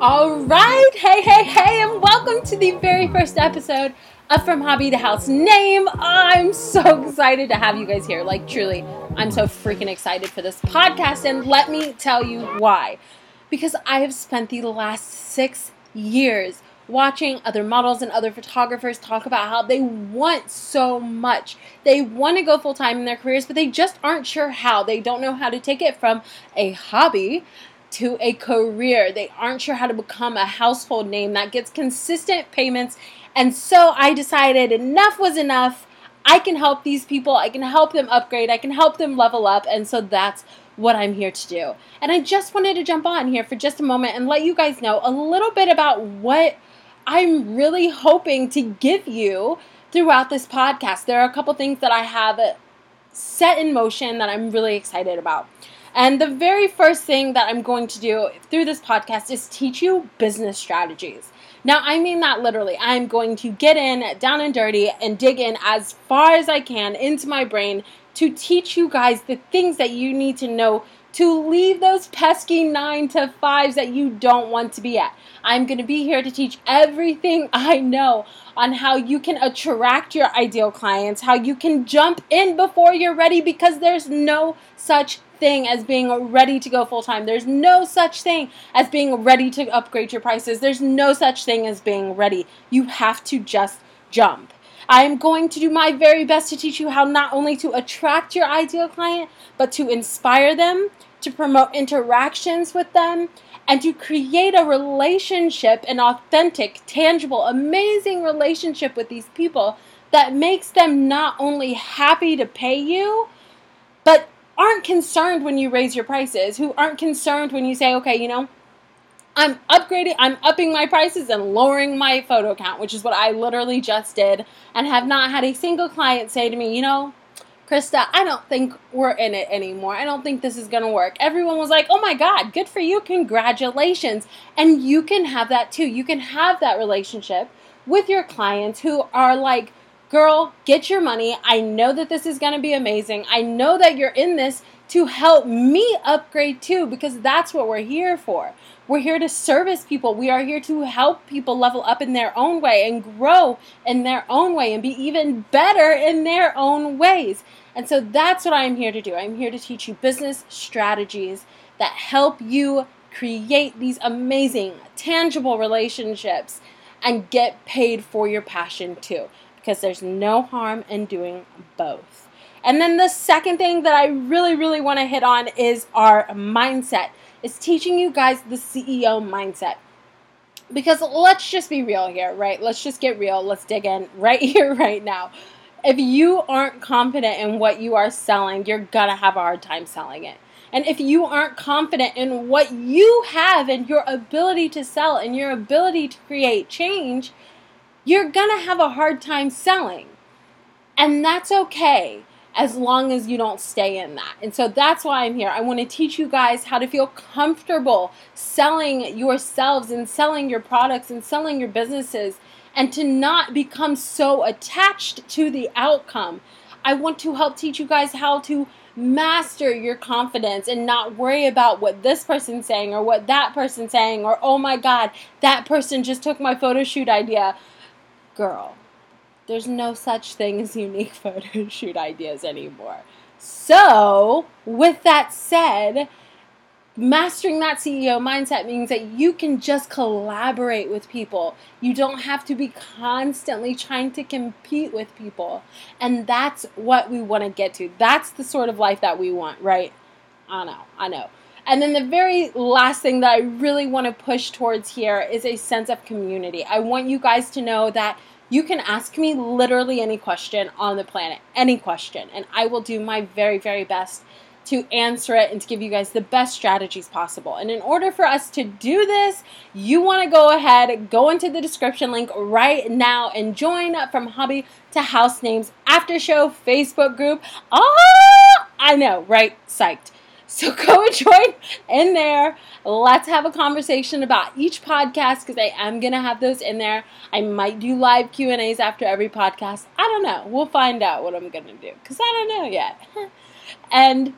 All right, hey, hey, hey, and welcome to the very first episode of From Hobby to House Name. I'm so excited to have you guys here. Like, truly, I'm so freaking excited for this podcast, and let me tell you why. Because I have spent the last six years watching other models and other photographers talk about how they want so much. They want to go full time in their careers, but they just aren't sure how. They don't know how to take it from a hobby to a career. They aren't sure how to become a household name that gets consistent payments. And so I decided enough was enough. I can help these people. I can help them upgrade. I can help them level up. And so that's what I'm here to do. And I just wanted to jump on here for just a moment and let you guys know a little bit about what I'm really hoping to give you throughout this podcast. There are a couple things that I have set in motion that I'm really excited about. And the very first thing that I'm going to do through this podcast is teach you business strategies. Now, I mean that literally. I'm going to get in down and dirty and dig in as far as I can into my brain to teach you guys the things that you need to know to leave those pesky nine to fives that you don't want to be at. I'm going to be here to teach everything I know on how you can attract your ideal clients, how you can jump in before you're ready because there's no such thing as being ready to go full time. There's no such thing as being ready to upgrade your prices. There's no such thing as being ready. You have to just jump. I am going to do my very best to teach you how not only to attract your ideal client, but to inspire them, to promote interactions with them, and to create a relationship, an authentic, tangible, amazing relationship with these people that makes them not only happy to pay you, but aren't concerned when you raise your prices, who aren't concerned when you say, okay, you know, I'm upgrading, I'm upping my prices and lowering my photo count, which is what I literally just did, and have not had a single client say to me, you know, Christa, I don't think we're in it anymore. I don't think this is going to work. Everyone was like, oh my God, good for you. Congratulations. And you can have that too. You can have that relationship with your clients who are like, girl, get your money. I know that this is going to be amazing. I know that you're in this to help me upgrade too, because that's what we're here for. We're here to service people. We are here to help people level up in their own way and grow in their own way and be even better in their own ways. And so that's what I'm here to do. I'm here to teach you business strategies that help you create these amazing, tangible relationships and get paid for your passion too because there's no harm in doing both. And then the second thing that I really, really want to hit on is our mindset. Is teaching you guys the CEO mindset. Because let's just be real here, right? Let's just get real. Let's dig in right here, right now. If you aren't confident in what you are selling, you're gonna have a hard time selling it. And if you aren't confident in what you have and your ability to sell and your ability to create change, you're going to have a hard time selling. And that's okay as long as you don't stay in that. And so that's why I'm here. I want to teach you guys how to feel comfortable selling yourselves and selling your products and selling your businesses and to not become so attached to the outcome. I want to help teach you guys how to master your confidence and not worry about what this person's saying or what that person's saying or oh my god, that person just took my photo shoot idea girl, there's no such thing as unique photo shoot ideas anymore. So, with that said, mastering that CEO mindset means that you can just collaborate with people. You don't have to be constantly trying to compete with people. And that's what we want to get to. That's the sort of life that we want, right? I know, I know. And then the very last thing that I really want to push towards here is a sense of community. I want you guys to know that you can ask me literally any question on the planet, any question, and I will do my very, very best to answer it and to give you guys the best strategies possible. And in order for us to do this, you want to go ahead, go into the description link right now and join from Hobby to House Names After Show Facebook group. Ah, I know, right? Psyched. So go join in there. Let's have a conversation about each podcast because I am gonna have those in there. I might do live Q and A's after every podcast. I don't know. We'll find out what I'm gonna do because I don't know yet. and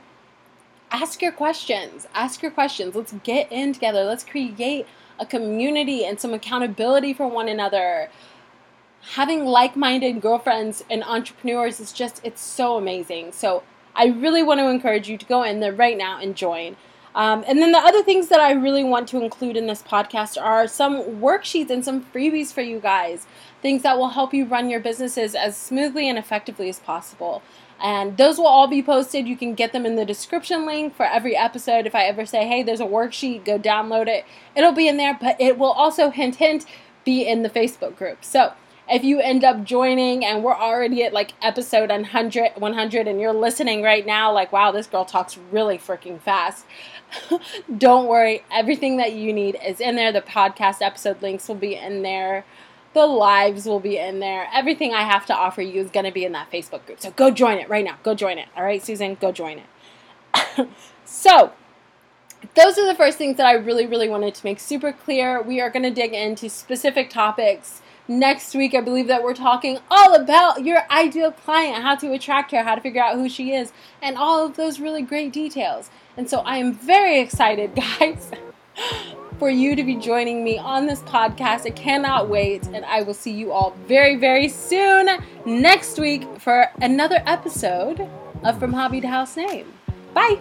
ask your questions. Ask your questions. Let's get in together. Let's create a community and some accountability for one another. Having like minded girlfriends and entrepreneurs is just, it's so amazing. So I really want to encourage you to go in there right now and join. Um, and then the other things that I really want to include in this podcast are some worksheets and some freebies for you guys, things that will help you run your businesses as smoothly and effectively as possible. And those will all be posted. You can get them in the description link for every episode. If I ever say, hey, there's a worksheet, go download it, it'll be in there, but it will also, hint, hint, be in the Facebook group. So if you end up joining and we're already at like episode 100, 100 and you're listening right now, like, wow, this girl talks really freaking fast. Don't worry, everything that you need is in there. The podcast episode links will be in there. The lives will be in there. Everything I have to offer you is going to be in that Facebook group. So go join it right now. Go join it. All right, Susan, go join it. so, those are the first things that I really, really wanted to make super clear. We are going to dig into specific topics. Next week, I believe that we're talking all about your ideal client, how to attract her, how to figure out who she is, and all of those really great details. And so I am very excited, guys, for you to be joining me on this podcast. I cannot wait. And I will see you all very, very soon next week for another episode of From Hobby to House Name. Bye.